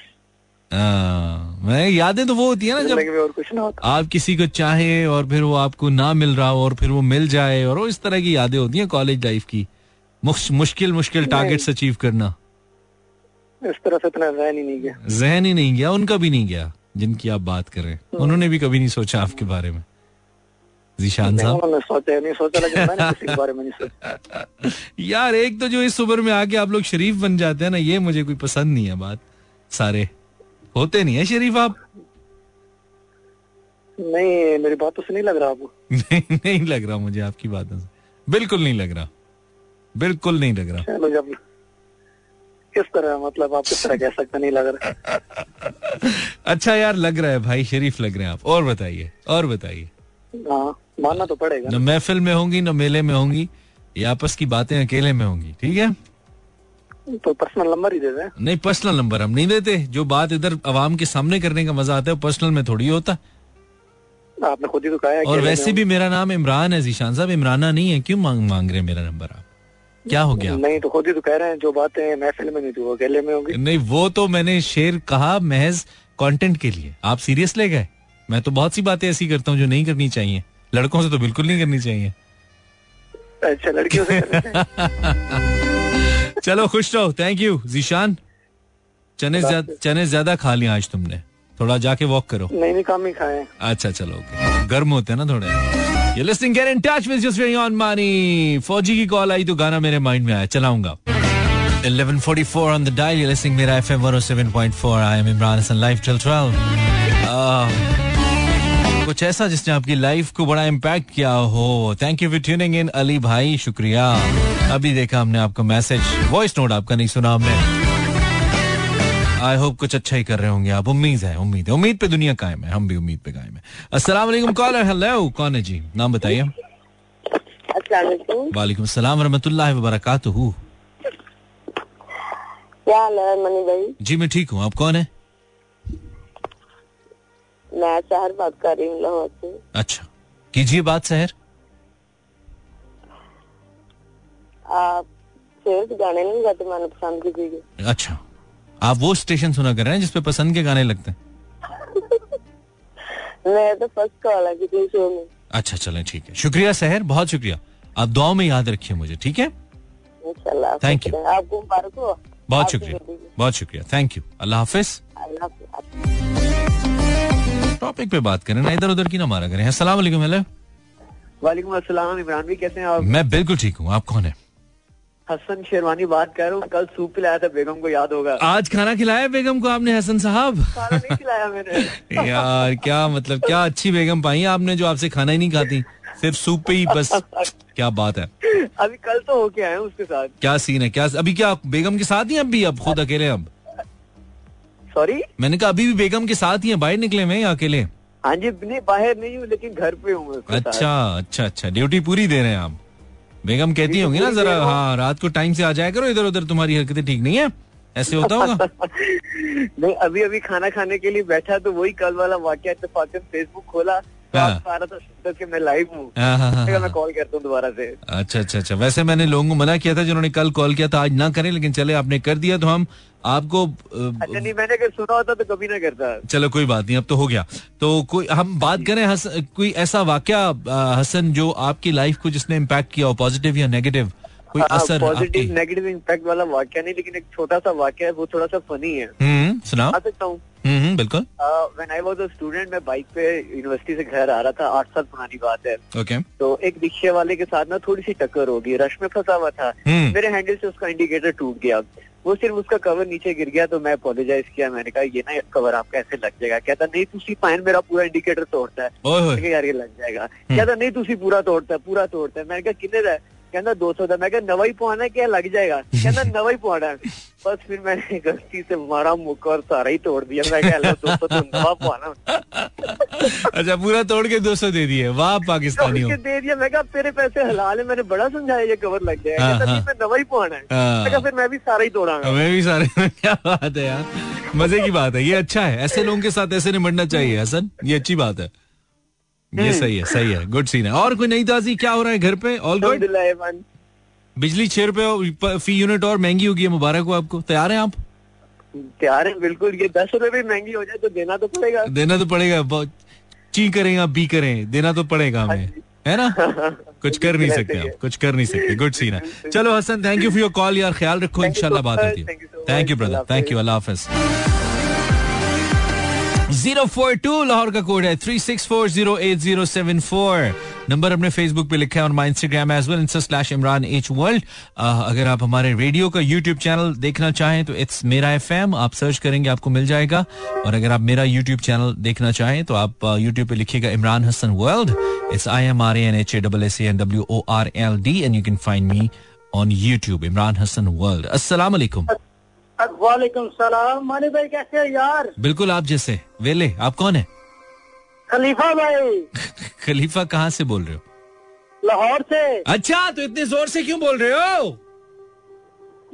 हाँ, मैं यादें तो वो होती है ना जब और कुछ ना होता। आप किसी को चाहे और फिर वो आपको ना मिल रहा हो और फिर वो मिल जाए और वो इस तरह की यादें होती हैं कॉलेज लाइफ की। मुश्किल मुश्किल टारगेट्स अचीव करना। इस तरह से इतना जहन ही नहीं गया। जहन ही नहीं गया उनका भी नहीं गया। जिनकी आप बात कर रहे हैं। उन्होंने भी कभी नहीं सोचा आपके बारे में। जीशान साहब। उन्होंने सोचा नहीं सोचा लेकिन मैंने किसी बारे में नहीं सोचा। यार एक तो जो इस उम्र में आके आप लोग शरीफ बन जाते हैं ना ये मुझे कोई पसंद नहीं है बात। सारे। होते नहीं है शरीफ आप? नहीं मेरी बातों से नहीं लग रहा आपको? नहीं नहीं लग रहा मुझे आपकी बातों से। बिल्कुल नहीं लग रहा। बिल्कुल नहीं लग रहा। किस तरह मतलब आप किस तरह कह सकते नहीं लग रहा। अच्छा यार लग रहा है भाई शरीफ लग रहे हैं आप। और बताइए और बताइए। हाँ मानना तो पड़ेगा। न महफिल में होंगी न मेले में होंगी ये आपस की बातें अकेले में होंगी ठीक है? तो पर्सनल नंबर ही दे दें। नहीं पर्सनल नंबर हम नहीं देते। जो बात इधर आवाम के सामने करने का मज़ा आता है पर्सनल में थोड़ी होता। आपने खुद ही तो कहा है और वैसे भी मेरा नाम इमरान है जीशान साहब। इमराना नहीं है क्यों मांग मांग रहे हैं मेरा नंबर आप? क्या हो गया? नहीं तो खुद ही तो कह रहे हैं जो बातें महफिल में नहीं थी वो अकेले में होंगी। नहीं वो तो मैंने शेर कहा महज कंटेंट के लिए। आप सीरियस ले गए? मैं तो बहुत सी बातें ऐसी करता हूँ जो नहीं करनी चाहिए। लड़कों से तो बिल्कुल नहीं करनी चाहिए। अच्छा लड़कियों से चलो खुश रहो। थैंक यू जीशान चने ज़्यादा चने ज़्यादा खा लिया आज तुमने। थोड़ा जाके वॉक करो। नहीं नहीं काम ही खाए। अच्छा चलो गर्म होते हैं ना थोड़े। ये listing get in touch with just on मानी फौजी की कॉल आई तो गाना मेरे माइंड में आया चलाऊँगा। 1144 on the dial you're listening मेरा FM 107.4 I am Imran Hassan live till 12 Ah, कुछ ऐसा जिसने आपकी लाइफ को बड़ा इम्पैक्ट किया हो। Thank you for tuning in Ali भाई शुक्रिया। अभी देखा हमने आपका मैसेज वॉइस नोट आपका नहीं सुना हमने। आई होप कुछ अच्छा ही कर रहे होंगे आप। उम्मीद है उम्मीद है। उम्मीद पे दुनिया कायम है हम भी उम्मीद पे कायम है। अस्सलाम वालेकुम कॉलर हेलो कौन है जी? नाम बताइए। वालेकुम। अस्सलाम रहमतुल्लाहि व बरकातुहू क्या हाल है मनी भाई? जी मैं ठीक हूँ। आप कौन है? मैं शहर बात कर रही हूँ लाहौर से। अच्छा। कीजिए बात शहर। आप शेर गाने नहीं गाते मैंने पसंद किसी के अच्छा। आप वो स्टेशन सुना कर रहे हैं जिसपे पसंद के गाने लगते हैं? मैं तो फ़र्स्ट कॉल शो में। अच्छा चलें ठीक है। शुक्रिया सहर बहुत शुक्रिया। आप दुआओं में याद रखिए मुझे ठीक है? थैंक यू आपको मुबारक हो। बहुत शुक्रिया बहुत शुक्रिया। थैंक यू अल्लाह हाफिज। टॉपिक पे बात करें ना इधर उधर की ना मारा करें। अस्सलाम वालेकुम हेलो। वालेकुम अस्सलाम इमरान भी कैसे हैं आप? मैं बिल्कुल ठीक हूँ। आप कौन है? हसन शेरवानी बात कर रहा हूँ कल सूप पिलाया था बेगम को याद होगा। आज खाना खिलाया बेगम को आपने हसन साहब? खाना नहीं खिलाया मैंने। यार क्या मतलब क्या अच्छी बेगम पाई है आपने जो आपसे खाना ही नहीं खाती? सिर्फ़ सूप पे ही बस। क्या बात है। अभी कल तो होके आए उसके साथ। क्या सीन है क्या अभी क्या बेगम के साथ ही हैं अब भी अब खुद अकेले अब? सॉरी मैंने कहा अभी भी बेगम के साथ ही हैं बाहर निकले हुए या अकेले? हाँ जी नहीं बाहर नहीं हूँ लेकिन घर पे हूँ अच्छा अच्छा अच्छा ड्यूटी पूरी दे रहे हैं आप। बेगम कहती होंगी ना जरा हाँ रात को टाइम से आ जाया करो इधर उधर तुम्हारी हरकतें ठीक नहीं है। ऐसे होता होगा? नहीं अभी अभी खाना खाने के लिए बैठा तो वही कल वाला वाक्य फेसबुक खोला। तो हाँ। लाइव हूँ हाँ, मैंने कहा। मैं कॉल करता दोबारा से। अच्छा अच्छा अच्छा। वैसे मैंने लोगों को मना किया था जिन्होंने कल कॉल किया था आज ना करें लेकिन चले आपने कर दिया तो हम आपको अच्छा नहीं मैंने अगर सुना होता तो कभी ना करता। चलो कोई बात नहीं अब तो हो गया। तो कोई हम बात करें हस, कोई ऐसा वाक्य हसन जो आपकी लाइफ को जिसने इम्पैक्ट किया हो पॉजिटिव या नेगेटिव कोई आ, असर पॉजिटिव नेगेटिव इम्पैक्ट वाला वाक्य नहीं लेकिन एक छोटा सा वाक्य है वो थोड़ा सा फनी है। हम्म सुनाओ। सकता हूँ। हम्म हम्म, बिल्कुल। When I was a student मैं बाइक पे यूनिवर्सिटी से घर आ रहा था आठ साल पुरानी बात है। ओके तो एक रिक्शे वाले के साथ ना थोड़ी सी टक्कर होगी रश में फंसा हुआ था। हम्म। मेरे हैंडल से उसका इंडिकेटर टूट गया। वो सिर्फ़ उसका कवर नीचे गिर गया तो मैं अपोलोजाइज किया। मैंने कहा ये ना कवर आपका ऐसे लग जाएगा। कहता नहीं तुसी पाइन मेरा पूरा इंडिकेटर तोड़ता है। यार ये लग जाएगा। कहता नहीं तुसी पूरा तोड़ता है पूरा तोड़ता है। मैंने कहा कितने का कहता दो सौ का मैं कहा नवा ही पुआना क्या लग जाएगा? कहना नवा ही पुआना है। बस फिर मैंने गलती से मारा मुक्का और सारा ही तोड़ दिया। मैं कहा दो सौ तो अच्छा पूरा तोड़ के 200 दे दिए। वाह पाकिस्तानी हो दे दिया। मैं कहा तेरे पैसे हलाल है मैंने बड़ा समझाया ये कवर लग जाएगा हाँ, हाँ। मैं नवा ही पुआना है। हाँ। मैं कहा फिर मैं भी सारा ही तोड़ांगा। हमें भी सारे क्या बात है यार। मज़े की बात है। ये अच्छा है। ऐसे लोगों के साथ ऐसे निपटना चाहिए हसन। ये अच्छी बात है। ये सही है सही है। गुड सीन है। और कोई नई ताजी? क्या हो रहा है घर पे? ऑल गुड बिजली छह रुपए फ़ी यूनिट और महँगी होगी मुबारक हो आपको। तैयार हैं आप? तैयार है बिल्कुल। ये दस रुपए भी महँगी हो जाए तो देना तो पड़ेगा। देना तो पड़ेगा ची करें या बी करें देना तो पड़ेगा हमें। है ना? कुछ कर नहीं सकते आप कुछ कर नहीं सकते। गुड सीन है। चलो Hasan thank you for your call यार ख्याल रखो इंशाल्लाह बात होती है। Thank you brother thank you अल्लाह हाफिज। ज़ीरो फोर टू लाहौर का कोड है three six four zero eight zero seven four number अपने फेसबुक पे लिखा है और my Instagram as well insta slash Imran H world अगर आप हमारे रेडियो का यूट्यूब चैनल देखना चाहें तो इट्स मेरा एफएम आप सर्च करेंगे, आपको मिल जाएगा। और अगर आप मेरा यूट्यूब चैनल देखना चाहें तो आप यूट्यूब पे लिखिएगा Imran Hasan world it's I M R N H A double S N W O R L D and you can find me on YouTube Imran Hasan world अस्सलाम वालेकुम सलाम। मानी भाई कैसे हो यार? बिल्कुल आप जैसे। वेले आप कौन है? खलीफा भाई। खलीफा कहाँ से बोल रहे हो? लाहौर से। अच्छा तो इतने ज़ोर से क्यों बोल रहे हो?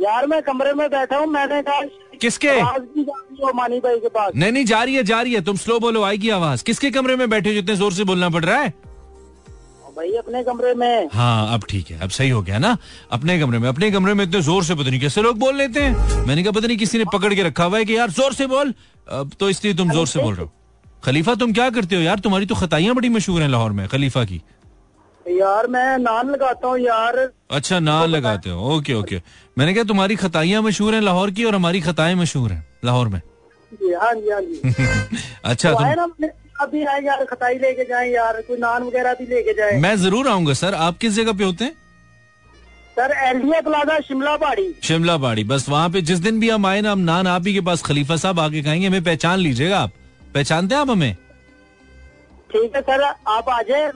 यार मैं कमरे में बैठा हूँ। मैंने कहा किसके? आवाज़ भी जा रही हो मानी भाई के पास। नहीं नहीं जा रही है जा रही है। तुम स्लो बोलो आएगी आवाज़। किसके कमरे में बैठे हो जितने ज़ोर से बोलना पड़ रहा है? भाई अपने कमरे में। हाँ अब ठीक है अब सही हो गया ना? अपने कमरे में अपने कमरे में इतने ज़ोर से पता नहीं कैसे लोग बोल लेते हैं। मैंने कहा पता नहीं किसी ने पकड़ के रखा हुआ है कि यार ज़ोर से बोल। अब तो इसलिए तुम ज़ोर से बोल रहे हो। खलीफा तुम क्या करते हो यार? तुम्हारी तो खताइयाँ बड़ी मशहूर है लाहौर में खलीफा की। यार मैं नान लगाता हूँ यार। अच्छा नान लगाते हो। Okay okay. मैंने कहा तुम्हारी खताइयाँ मशहूर हैं लाहौर की और हमारी खताएँ मशहूर हैं लाहौर में। जी हाँ जी हाँ जी। अच्छा तो तुम ना अभी आए यार खताई लेके जाए यार कोई नान वगैरह भी लेके जाए। मैं ज़रूर आऊँगा सर। आप किस जगह पे होते हैं? सर एलडीए प्लाजा शिमला पहाड़ी शिमला पहाड़ी बस वहाँ पे जिस दिन भी हम आए ना हम नान आप ही के पास खलीफा साहब आके खाएँगे हमें पहचान लीजिएगा आप। पहचानते हैं आप हमें? ठीक है सर आप आ जाए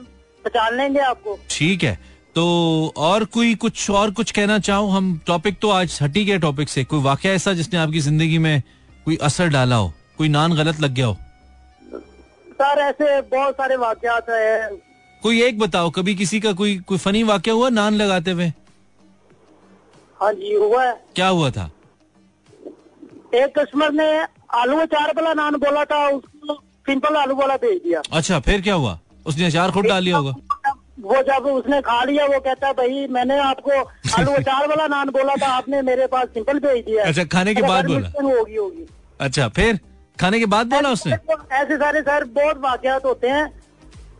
पहचान लेंगे आपको। ठीक है। तो और कोई कुछ और कुछ कहना चाहो? हम टॉपिक तो आज हटी गए टॉपिक से। कोई वाक्य ऐसा जिसने आपकी ज़िंदगी में कोई असर डाला हो? कोई नान गलत लग गया हो? सर ऐसे बहुत सारे वाकयात है। कोई एक बताओ कभी किसी का कोई कोई फनी वाक्य हुआ नान लगाते हुए? हाँ जी हुआ है। क्या हुआ था? एक कस्टमर ने आलू अचार वाला नान बोला था उसको सिंपल आलू वाला भेज दिया। अच्छा फिर क्या हुआ? उसने अचार खुद डाल लिया होगा। वो जब उसने खा लिया वो कहता भाई मैंने आपको आलू अचार वाला नान बोला था आपने मेरे पास सिंपल भेज दिया अच्छा, खाने के बाद बोला? होगी होगी। अच्छा फिर? खाने के बाद बोला उसने? ऐसे सारे सर बहुत वाकयात होते हैं।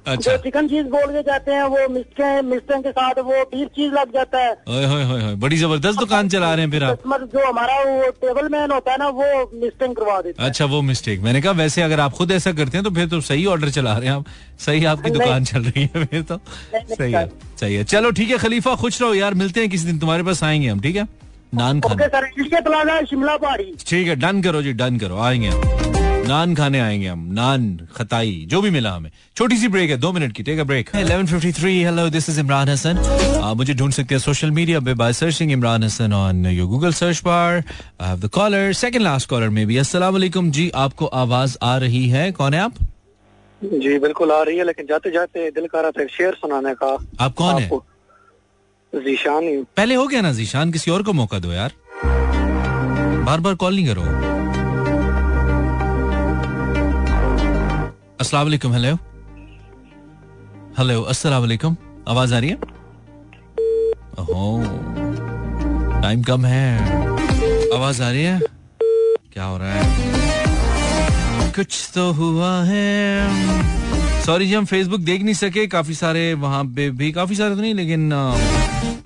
अच्छा। जो चिकन चीज़ बोल के जाते हैं वो मिस्टेक मिस्टेक के साथ वो बीफ चीज़ लग जाता है। ओए होए होए होए बड़ी ज़बरदस्त दुकान चला रहे हैं फिर आप। कस्टमर जो हमारा वो टेबल मैन होता है ना वो मिस्टेक करवा देता अच्छा वो मिस्टेक मैंने कहा वैसे अगर आप खुद ऐसा करते हैं तो फिर तो सही ऑर्डर चला रहे हैं आप। सही आपकी दुकान चल रही है फिर तो। सही है सही है। चलो ठीक है खलीफा खुश रहो यार मिलते हैं किसी दिन तुम्हारे पास आएँगे हम ठीक है? नान खाने। शिमला पहाड़ी। ठीक है डन करो जी डन करो आएँगे हम। नान खाने आएँगे हम। नान खताई जो भी मिला हमें। छोटी सी ब्रेक है दो मिनट की take a break 11:53 hello this is Imran Hasan आप मुझे ढूंढ सकते हैं सोशल मीडिया पे by searching Imran Hasan on your Google search bar I have the caller second last caller में भी अस्सलाम वालेकुम जी आपको आवाज़ आ रही है। कौन है आप? जी बिल्कुल आ रही है लेकिन जाते जाते दिल कर रहा था शेर सुनाने का। आप कौन है? जीशान ही। पहले हो गया ना जीशान किसी और को मौका दो यार। बार बार कॉल नहीं करो। अस्सलाम वालेकुम हेलो हेलो अस्सलाम वालेकुम आवाज़ आ रही है? ओहो टाइम कम है। आवाज़ आ रही है? क्या हो रहा है? कुछ तो हुआ है। सॉरी जी, हम फेसबुक देख नहीं सके। काफ़ी सारे वहाँ पे भी, काफ़ी सारे तो नहीं, लेकिन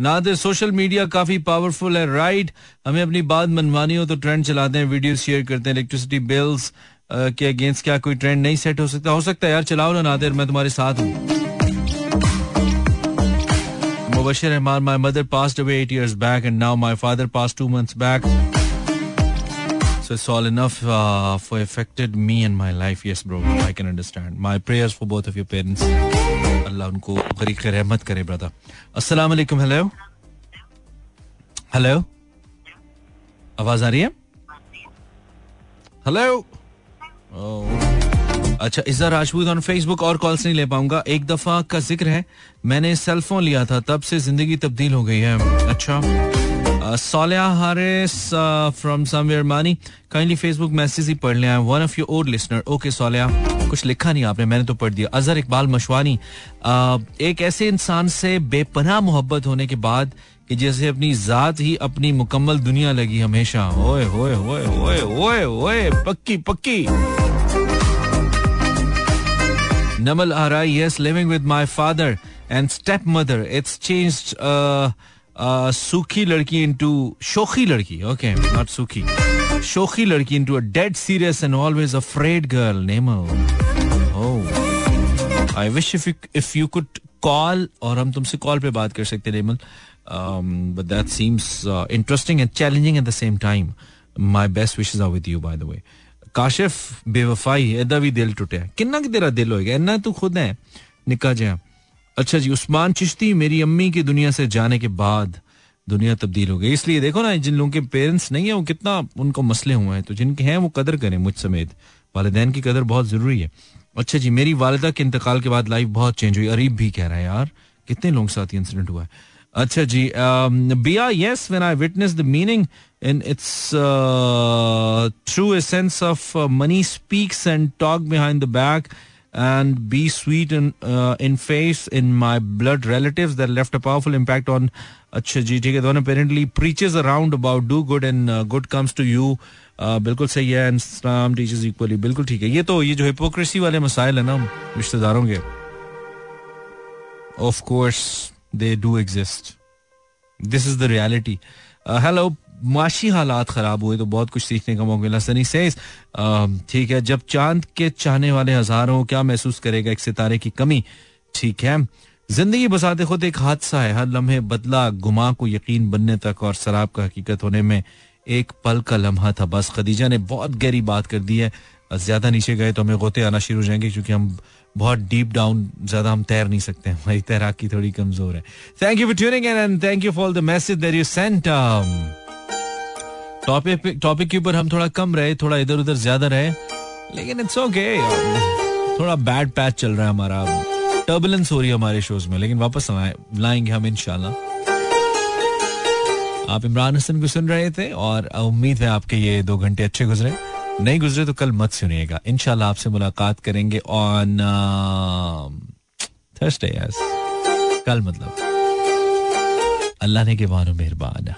नादिर सोशल मीडिया काफ़ी पावरफुल है राइट हमें अपनी बात मनवानी हो तो ट्रेंड चलाते हैं वीडियो शेयर करते हैं इलेक्ट्रिसिटी बिल्स के अगेंस्ट क्या कोई ट्रेंड नहीं सेट हो सकता हो सकता है यार चलाओ ना नादिर मैं तुम्हारे साथ हूँ Mubashir Rehman my mother passed away 8 years back and now my father passed 2 months back so it's all enough uh, for affected me and my life yes bro I can understand my prayers for both of your parents अल्लाह उनको गरीक रहमत करे brother अस्सलाम वालेकुम hello hello आवाज़ आ रही है हेलो अच्छा इजा राजपूत ऑन फेसबुक और कॉल्स नहीं ले पाऊँगा। एक दफ़ा का ज़िक्र है, मैंने सेल फ़ोन लिया था, तब से ज़िंदगी तब्दील हो गई है। अच्छा। सोलिया हारिस फ्रॉम समवेयर मानी काइंडली फेसबुक मैसेज ही पढ़ लिया one of your old listener okay Solia, कुछ लिखा नहीं आपने, मैंने तो पढ़ दिया। अजहर इकबाल मशवानी एक ऐसे इंसान से बेपनाह मोहब्बत होने के बाद कि जैसे अपनी जात ही अपनी मुकम्मल दुनिया लगी हमेशा। ओए ओए ओए ओए ओए ओए, पक्की पक्की। Namal Ara yes living with my father and stepmother it's changed सूखी लड़की इनटू शोखी लड़की ओके नॉट सूखी शोखी लड़की into a dead serious and always afraid girl Namal oh I wish if you if you could call और हम तुमसे call पे बात कर सकते नेमल Um, but that seems uh, interesting and challenging at the same time. My best wishes are with you, by the way. Kashif बेवफाई एदा भी दिल टुटिया किन्ना कि तेरा दिल होएगा? इन्ना तू खुद है, निका जया अच्छा जी, उस्मान चिश्ती मेरी अम्मी की दुनिया से जाने के बाद दुनिया तब्दील हो गई। इसलिए देखो ना, जिन लोगों के पेरेंट्स नहीं है, वो कितना उनको मसले हुए हैं। तो जिनके हैं, वो कदर करें मुझ समेत। वालदेन की कदर बहुत ज़रूरी है। अच्छा जी, मेरी वालदा के इंतकाल के बाद लाइफ बहुत चेंज हुई। अरीब भी कह रहा है यार, कितने लोगों के साथ इंसिडेंट हुआ है। अच्छा जी बिया yes when I witness the meaning in its uh, true essence of uh, money speaks and talk behind the back and be sweet in, uh, in face in my blood relatives that left a powerful impact on अच्छा जी ठीक है दोनों apparently preaches around about do good and uh, good comes to you uh, बिल्कुल सही है and Islam teaches equally बिल्कुल ठीक है ये तो ये जो हिपोक्रेसी वाले मसाइल है ना रिश्तेदारों के of course they do exist this is the reality hello माशी हालात खराब हुए तो बहुत कुछ सीखने का मौका मिला। सनी से ठीक है, जब चाँद के चाहने वाले हज़ारों क्या महसूस करेगा एक सितारे की कमी? ठीक है। ज़िंदगी बसाते खुद एक हादसा है। हर लम्हे बदला गुमा को यकीन बनने तक और शराब का हकीकत होने में एक पल का लम्हा था। बस खदीजा ने बहुत गहरी बात कर दी है। ज़्यादा नीचे गए तो हमें गोते आना शुरू हो जाएँगे क्योंकि हम बहुत डीप डाउन ज़्यादा हम तैर नहीं सकते। हमारी तैराकी थोड़ी कमज़ोर है। Thank you for tuning and thank you for the message that you sent topic topic के ऊपर हम थोड़ा कम रहे, थोड़ा इधर उधर ज़्यादा रहे, लेकिन इट्स ओके थोड़ा बैड पैच चल रहा है हमारा। टर्बुलेंस हो रही है हमारे शोज़ में, लेकिन वापस लाएँगे हम इनशाला आप इमरान हसन को सुन रहे थे और उम्मीद है आपके ये दो घंटे अच्छे गुजरे। नहीं गुजरे तो कल मत सुनिएगा। इनशाला आपसे मुलाकात करेंगे ऑन थर्सडे यस कल मतलब। अल्लाह ने के मानो मेहरबान।